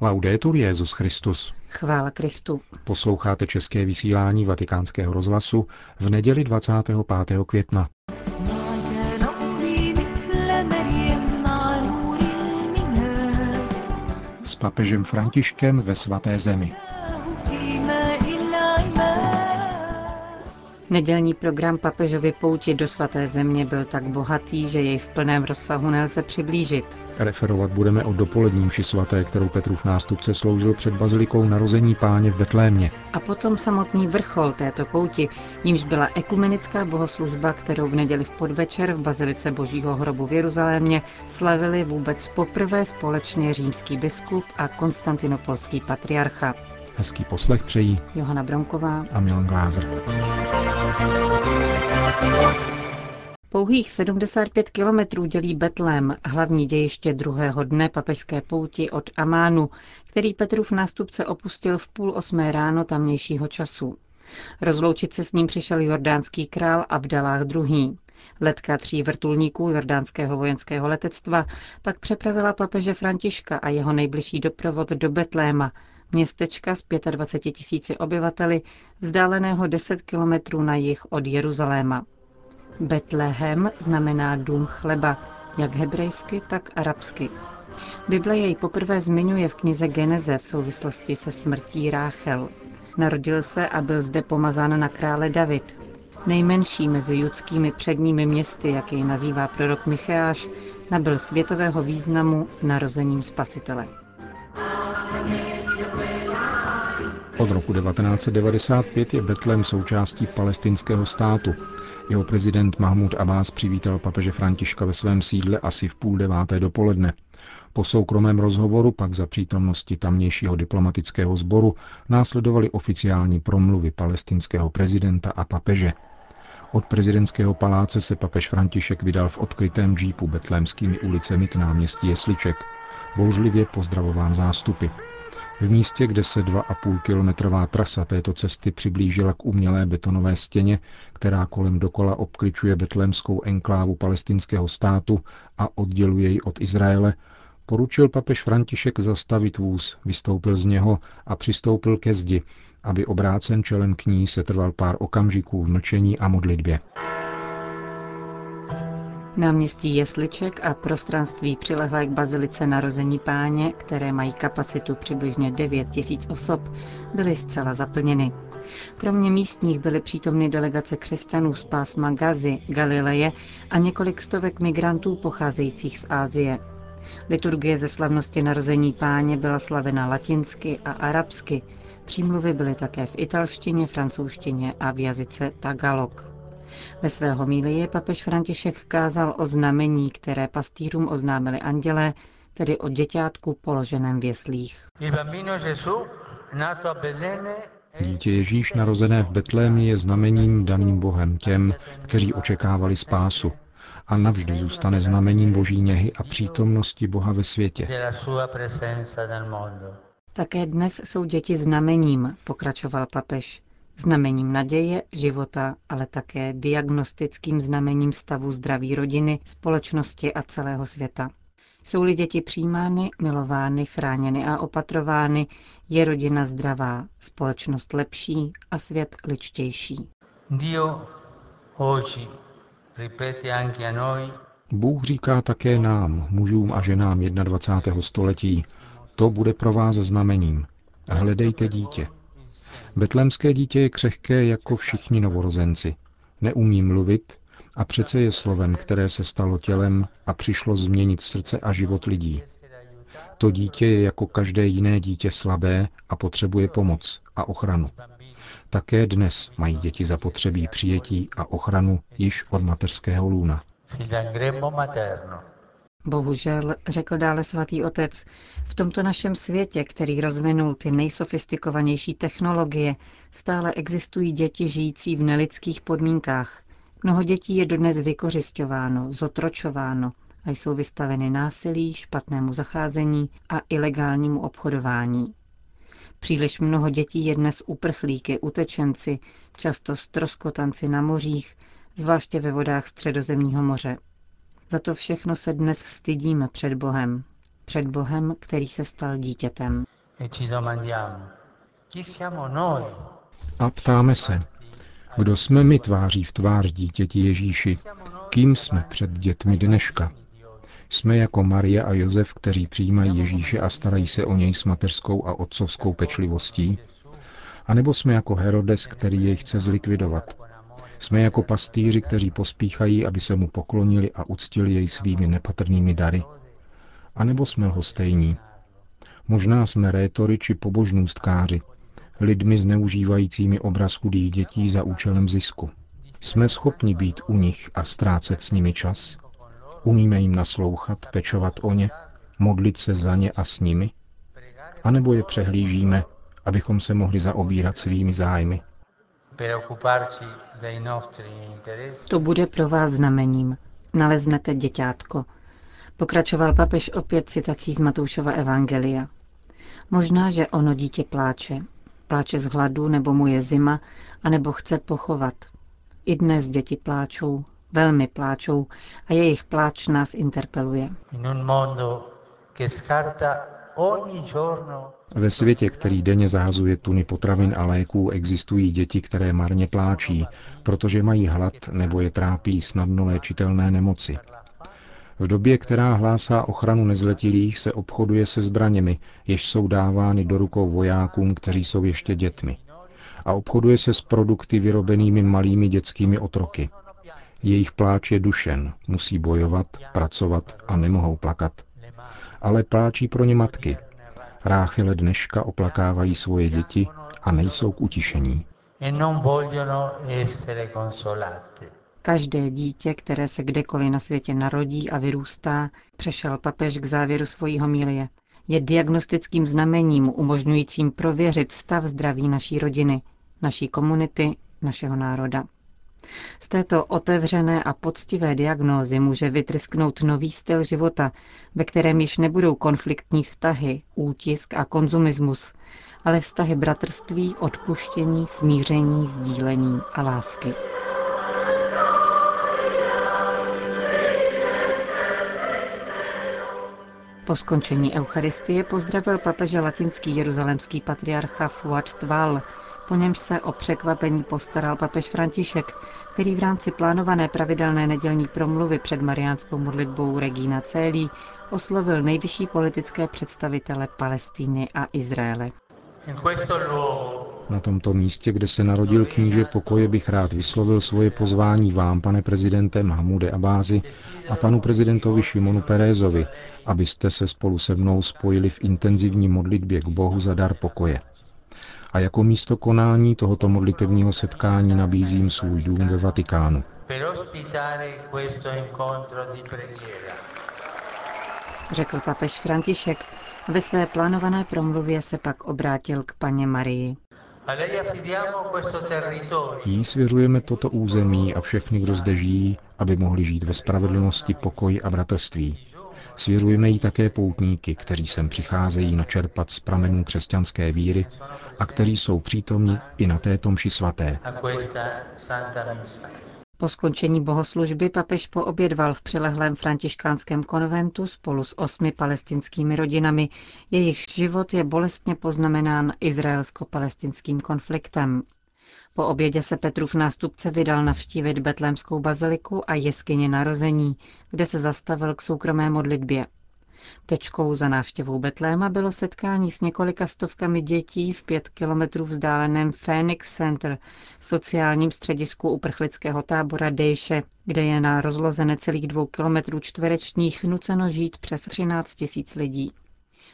Laudetur Jezus Christus. Chvála Kristu. Posloucháte české vysílání Vatikánského rozhlasu v neděli 25. května. S papežem Františkem ve svaté zemi. Nedělní program papežovy pouti do svaté země byl tak bohatý, že jej v plném rozsahu nelze přiblížit. Referovat budeme o dopoledním ši svaté, kterou Petrův nástupce sloužil před bazilikou narození páně v Betlémě. A potom samotný vrchol této pouti, nímž byla ekumenická bohoslužba, kterou v neděli v podvečer v bazilice Božího hrobu v Jeruzalémě slavili vůbec poprvé společně římský biskup a konstantinopolský patriarcha. Hezký poslech přejí Johana Bronková a Milan Glázer. Pouhých 75 kilometrů dělí Betlém, hlavní dějiště druhého dne papežské pouti od Amánu, který Petrův nástupce opustil v půl osmé ráno tamnějšího času. Rozloučit se s ním přišel jordánský král Abdalách II. Letka tří vrtulníků jordánského vojenského letectva pak přepravila papeže Františka a jeho nejbližší doprovod do Betléma, městečka s 25 tisíci obyvateli, vzdáleného 10 kilometrů na jih od Jeruzaléma. Betlehem znamená dům chleba, jak hebrejsky, tak arabsky. Bible jej poprvé zmiňuje v knize Geneze v souvislosti se smrtí Ráchel. Narodil se a byl zde pomazán na krále David. Nejmenší mezi judskými předními městy, jak jej nazývá prorok Micheáš, nabyl světového významu narozením spasitele. Od roku 1995 je Betlém součástí palestinského státu. Jeho prezident Mahmud Abbas přivítal papeže Františka ve svém sídle asi v půl deváté dopoledne. Po soukromém rozhovoru pak za přítomnosti tamnějšího diplomatického sboru následovaly oficiální promluvy palestinského prezidenta a papeže. Od prezidentského paláce se papež František vydal v odkrytém džípu betlémskými ulicemi k náměstí Jesliček. Bouřlivě pozdravován zástupy. V místě, kde se 2,5 kilometrová trasa této cesty přiblížila k umělé betonové stěně, která kolem dokola obkličuje betlémskou enklávu palestinského státu a odděluje ji od Izraele, poručil papež František zastavit vůz, vystoupil z něho a přistoupil ke zdi, aby obrácen čelem k ní se trval pár okamžiků v mlčení a modlitbě. Náměstí Jesliček a prostranství přilehlé k bazilice narození páně, které mají kapacitu přibližně 9 tisíc osob, byly zcela zaplněny. Kromě místních byly přítomny delegace křesťanů z pásma Gazy, Galileje a několik stovek migrantů pocházejících z Ázie. Liturgie ze slavnosti narození páně byla slavena latinsky a arabsky. Přímluvy byly také v italštině, francouzštině a v jazyce Tagalog. Ve své homílii papež František kázal o znamení, které pastýřům oznámili andělé, tedy o děťátku položeném v jeslích. Dítě Ježíš narozené v Betlémě je znamením daným Bohem těm, kteří očekávali spásu a navždy zůstane znamením boží něhy a přítomnosti Boha ve světě. Také dnes jsou děti znamením, pokračoval papež znamením naděje, života, ale také diagnostickým znamením stavu zdraví rodiny, společnosti a celého světa. Jsou-li děti přijímány, milovány, chráněny a opatrovány, je rodina zdravá, společnost lepší a svět ličtější. Bůh říká také nám, mužům a ženám 21. století, to bude pro vás znamením. Hledejte dítě. Betlémské dítě je křehké jako všichni novorozenci. Neumí mluvit a přece je slovem, které se stalo tělem a přišlo změnit srdce a život lidí. To dítě je jako každé jiné dítě slabé a potřebuje pomoc a ochranu. Také dnes mají děti zapotřebí přijetí a ochranu již od mateřského lůna. Bohužel, řekl dále svatý otec, v tomto našem světě, který rozvinul ty nejsofistikovanější technologie, stále existují děti žijící v nelidských podmínkách. Mnoho dětí je dodnes vykořišťováno, zotročováno a jsou vystaveny násilí, špatnému zacházení a ilegálnímu obchodování. Příliš mnoho dětí je dnes uprchlíky, utečenci, často stroskotanci na mořích, zvláště ve vodách středozemního moře. Za to všechno se dnes stydíme před Bohem. před Bohem, který se stal dítětem. A ptáme se, kdo jsme my tváří v tvář dítěti Ježíši? Kým jsme před dětmi dneška? Jsme jako Marie a Josef, kteří přijímají Ježíše a starají se o něj s mateřskou a otcovskou pečlivostí? A nebo jsme jako Herodes, který jej chce zlikvidovat? Jsme jako pastýři, kteří pospíchají, aby se mu poklonili a uctili jej svými nepatrnými dary? A nebo jsme lhostejní? Možná jsme rétory či pobožnůstkáři, lidmi zneužívajícími obraz chudých dětí za účelem zisku. Jsme schopni být u nich a ztrácet s nimi čas? Umíme jim naslouchat, pečovat o ně, modlit se za ně a s nimi? A nebo je přehlížíme, abychom se mohli zaobírat svými zájmy? To bude pro vás znamením. Naleznete děťátko. Pokračoval papež opět citací z Matoušova Evangelia. Možná, že ono dítě pláče. Pláče z hladu, nebo mu je zima, anebo chce pochovat. I dnes děti pláčou, velmi pláčou a jejich pláč nás interpeluje. Ve světě, který denně zahazuje tuny potravin a léků, existují děti, které marně pláčí, protože mají hlad nebo je trápí snadno léčitelné nemoci. V době, která hlásá ochranu nezletilých, se obchoduje se zbraněmi, jež jsou dávány do rukou vojákům, kteří jsou ještě dětmi. A obchoduje se s produkty vyrobenými malými dětskými otroky. Jejich pláč je dušen, musí bojovat, pracovat a nemohou plakat. Ale pláčí pro ně matky. Ráchyle dneška oplakávají svoje děti a nejsou k utišení. Každé dítě, které se kdekoliv na světě narodí a vyrůstá, přešel papež k závěru svojí homilie, je diagnostickým znamením umožňujícím prověřit stav zdraví naší rodiny, naší komunity, našeho národa. Z této otevřené a poctivé diagnózy může vytrysknout nový styl života, ve kterém již nebudou konfliktní vztahy, útisk a konzumismus, ale vztahy bratrství, odpuštění, smíření, sdílení a lásky. Po skončení Eucharistie pozdravil papeže latinský jeruzalemský patriarcha Fuad Tval, po němž se o překvapení postaral papež František, který v rámci plánované pravidelné nedělní promluvy před mariánskou modlitbou Regina Célí oslovil nejvyšší politické představitele Palestíny a Izraele. Na tomto místě, kde se narodil kníže pokoje, bych rád vyslovil svoje pozvání vám, pane prezidente Mahmude Abázi a panu prezidentovi Šimonu Perézovi, abyste se spolu se mnou spojili v intenzivní modlitbě k Bohu za dar pokoje. A jako místo konání tohoto modlitevního setkání nabízím svůj dům ve Vatikánu. Řekl papež František, ve své plánované promluvě se pak obrátil k paně Marii. Jí svěřujeme toto území a všechny, kdo zde žijí, aby mohli žít ve spravedlnosti, pokoji a bratrství. Svěřujeme jí také poutníky, kteří sem přicházejí načerpat z pramenů křesťanské víry a kteří jsou přítomni i na této mši svaté. Po skončení bohoslužby papež poobědval v přilehlém františkánském konventu spolu s osmi palestinskými rodinami, jejichž život je bolestně poznamenán izraelsko-palestinským konfliktem. Po obědě se Petrův nástupce vydal navštívit betlémskou baziliku a jeskyně narození, kde se zastavil k soukromé modlitbě. Tečkou za návštěvou Betléma bylo setkání s několika stovkami dětí v pět kilometrů vzdáleném Phoenix Center, sociálním středisku uprchlického tábora Dejše, kde je na rozloze necelých dvou kilometrů čtverečních nuceno žít přes 13 tisíc lidí.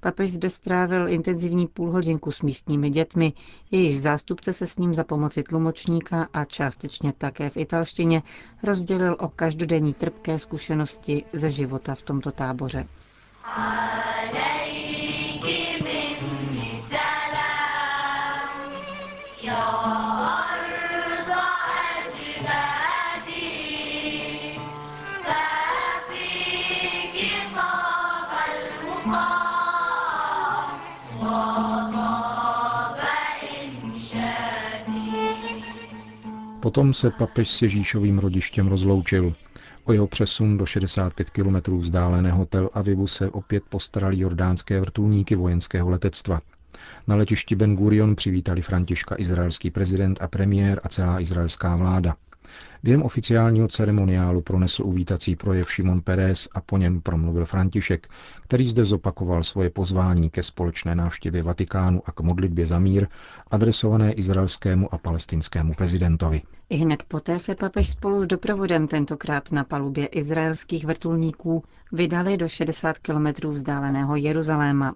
Papež zde strávil intenzivní půlhodinku s místními dětmi, jejichž zástupce se s ním za pomoci tlumočníka a částečně také v italštině rozdělil o každodenní trpké zkušenosti ze života v tomto táboře. Potom se papež s Ježíšovým rodištěm rozloučil. O jeho přesun do 65 km vzdáleného Tel Avivu se opět postarali jordánské vrtulníky vojenského letectva. Na letišti Ben Gurion přivítali Františka izraelský prezident a premiér a celá izraelská vláda. Během oficiálního ceremoniálu pronesl uvítací projev Šimon Peres a po něm promluvil František, který zde zopakoval svoje pozvání ke společné návštěvě Vatikánu a k modlitbě za mír, adresované izraelskému a palestinskému prezidentovi. I hned poté se papež spolu s doprovodem tentokrát na palubě izraelských vrtulníků vydali do 60 kilometrů vzdáleného Jeruzaléma.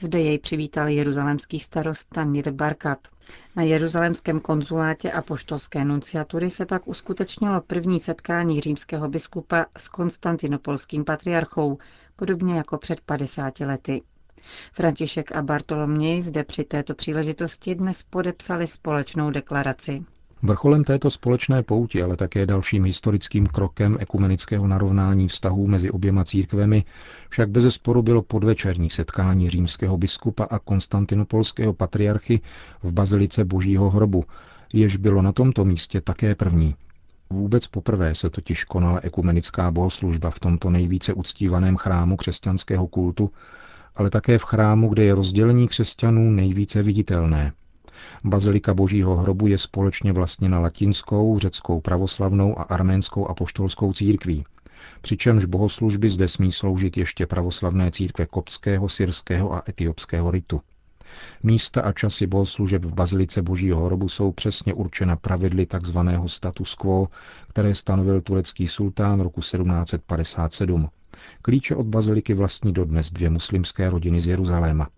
Zde jej přivítal jeruzalémský starosta Nir Barkat. Na jeruzalémském konzulátě a poštolské nunciatury se pak uskutečnilo první setkání římského biskupa s konstantinopolským patriarchou, podobně jako před 50 lety. František a Bartoloměj zde při této příležitosti dnes podepsali společnou deklaraci. Vrcholem této společné pouti, ale také dalším historickým krokem ekumenického narovnání vztahů mezi oběma církvemi však bez sporu bylo podvečerní setkání římského biskupa a konstantinopolského patriarchy v bazilice Božího hrobu, jež bylo na tomto místě také první. Vůbec poprvé se totiž konala ekumenická bohoslužba v tomto nejvíce uctívaném chrámu křesťanského kultu, ale také v chrámu, kde je rozdělení křesťanů nejvíce viditelné – Bazilika Božího hrobu je společně vlastněna latinskou, řeckou pravoslavnou a arménskou apoštolskou církví, přičemž bohoslužby zde smí sloužit ještě pravoslavné církve koptského, syrského a etiopského ritu. Místa a časy bohoslužeb v Bazilice Božího hrobu jsou přesně určena pravidly tzv. status quo, které stanovil turecký sultán roku 1757. Klíče od baziliky vlastní dodnes dvě muslimské rodiny z Jeruzaléma.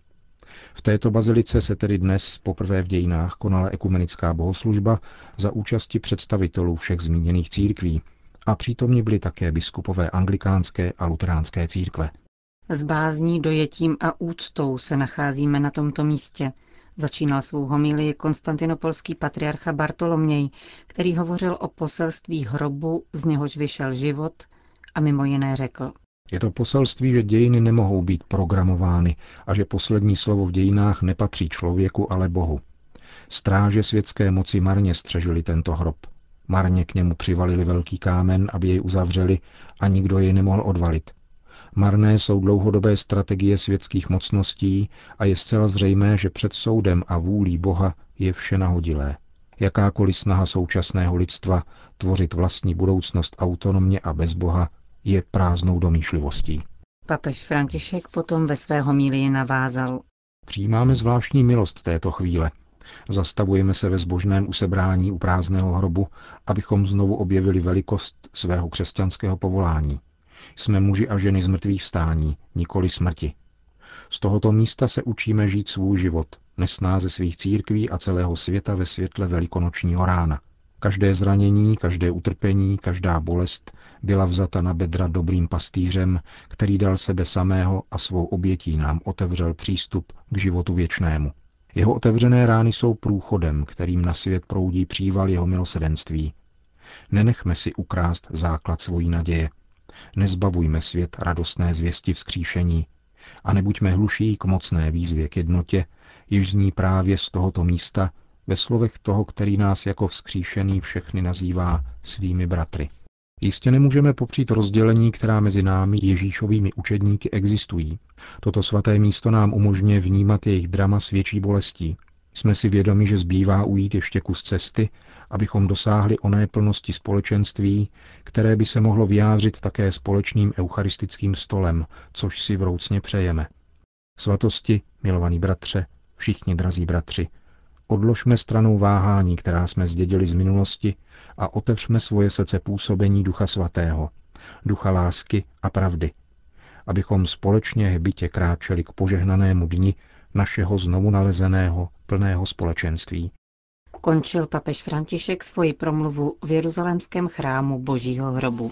V této bazilice se tedy dnes poprvé v dějinách konala ekumenická bohoslužba za účasti představitelů všech zmíněných církví a přítomní byly také biskupové anglikánské a luteránské církve. S bázní, dojetím a úctou se nacházíme na tomto místě, začínal svou homilii konstantinopolský patriarcha Bartoloměj, který hovořil o poselství hrobu, z něhož vyšel život a mimo jiné řekl. Je to poselství, že dějiny nemohou být programovány a že poslední slovo v dějinách nepatří člověku, ale Bohu. Stráže světské moci marně střežili tento hrob. Marně k němu přivalili velký kámen, aby jej uzavřeli a nikdo jej nemohl odvalit. Marné jsou dlouhodobé strategie světských mocností a je zcela zřejmé, že před soudem a vůlí Boha je vše nahodilé. Jakákoliv snaha současného lidstva tvořit vlastní budoucnost autonomně a bez Boha je prázdnou domýšlivostí. Papež František potom ve své homílii navázal. Přijímáme zvláštní milost této chvíle. Zastavujeme se ve zbožném usebrání u prázdného hrobu, abychom znovu objevili velikost svého křesťanského povolání. Jsme muži a ženy z mrtvých vstání, nikoli smrti. Z tohoto místa se učíme žít svůj život, nesnáze svých církví a celého světa ve světle velikonočního rána – Každé zranění, každé utrpení, každá bolest byla vzata na bedra dobrým pastýřem, který dal sebe samého a svou obětí nám otevřel přístup k životu věčnému. Jeho otevřené rány jsou průchodem, kterým na svět proudí příval jeho milosedenství. Nenechme si ukrást základ svojí naděje. Nezbavujme svět radostné zvěsti vzkříšení a nebuďme hluší k mocné výzvě k jednotě, již zní právě z tohoto místa ve slovech toho, který nás jako vzkříšený všechny nazývá svými bratry. Jistě nemůžeme popřít rozdělení, která mezi námi Ježíšovými učedníky existují. Toto svaté místo nám umožňuje vnímat jejich drama s větší bolestí. Jsme si vědomi, že zbývá ujít ještě kus cesty, abychom dosáhli oné plnosti společenství, které by se mohlo vyjádřit také společným eucharistickým stolem, což si vroucně přejeme. Svatosti, milovaní bratře, všichni drazí bratři, Odložme stranou váhání, která jsme zdědili z minulosti a otevřme svoje srdce působení Ducha Svatého, Ducha lásky a pravdy, abychom společně hbitě kráčeli k požehnanému dni našeho znovu nalezeného plného společenství. Končil papež František svoji promluvu v Jeruzalémském chrámu Božího hrobu.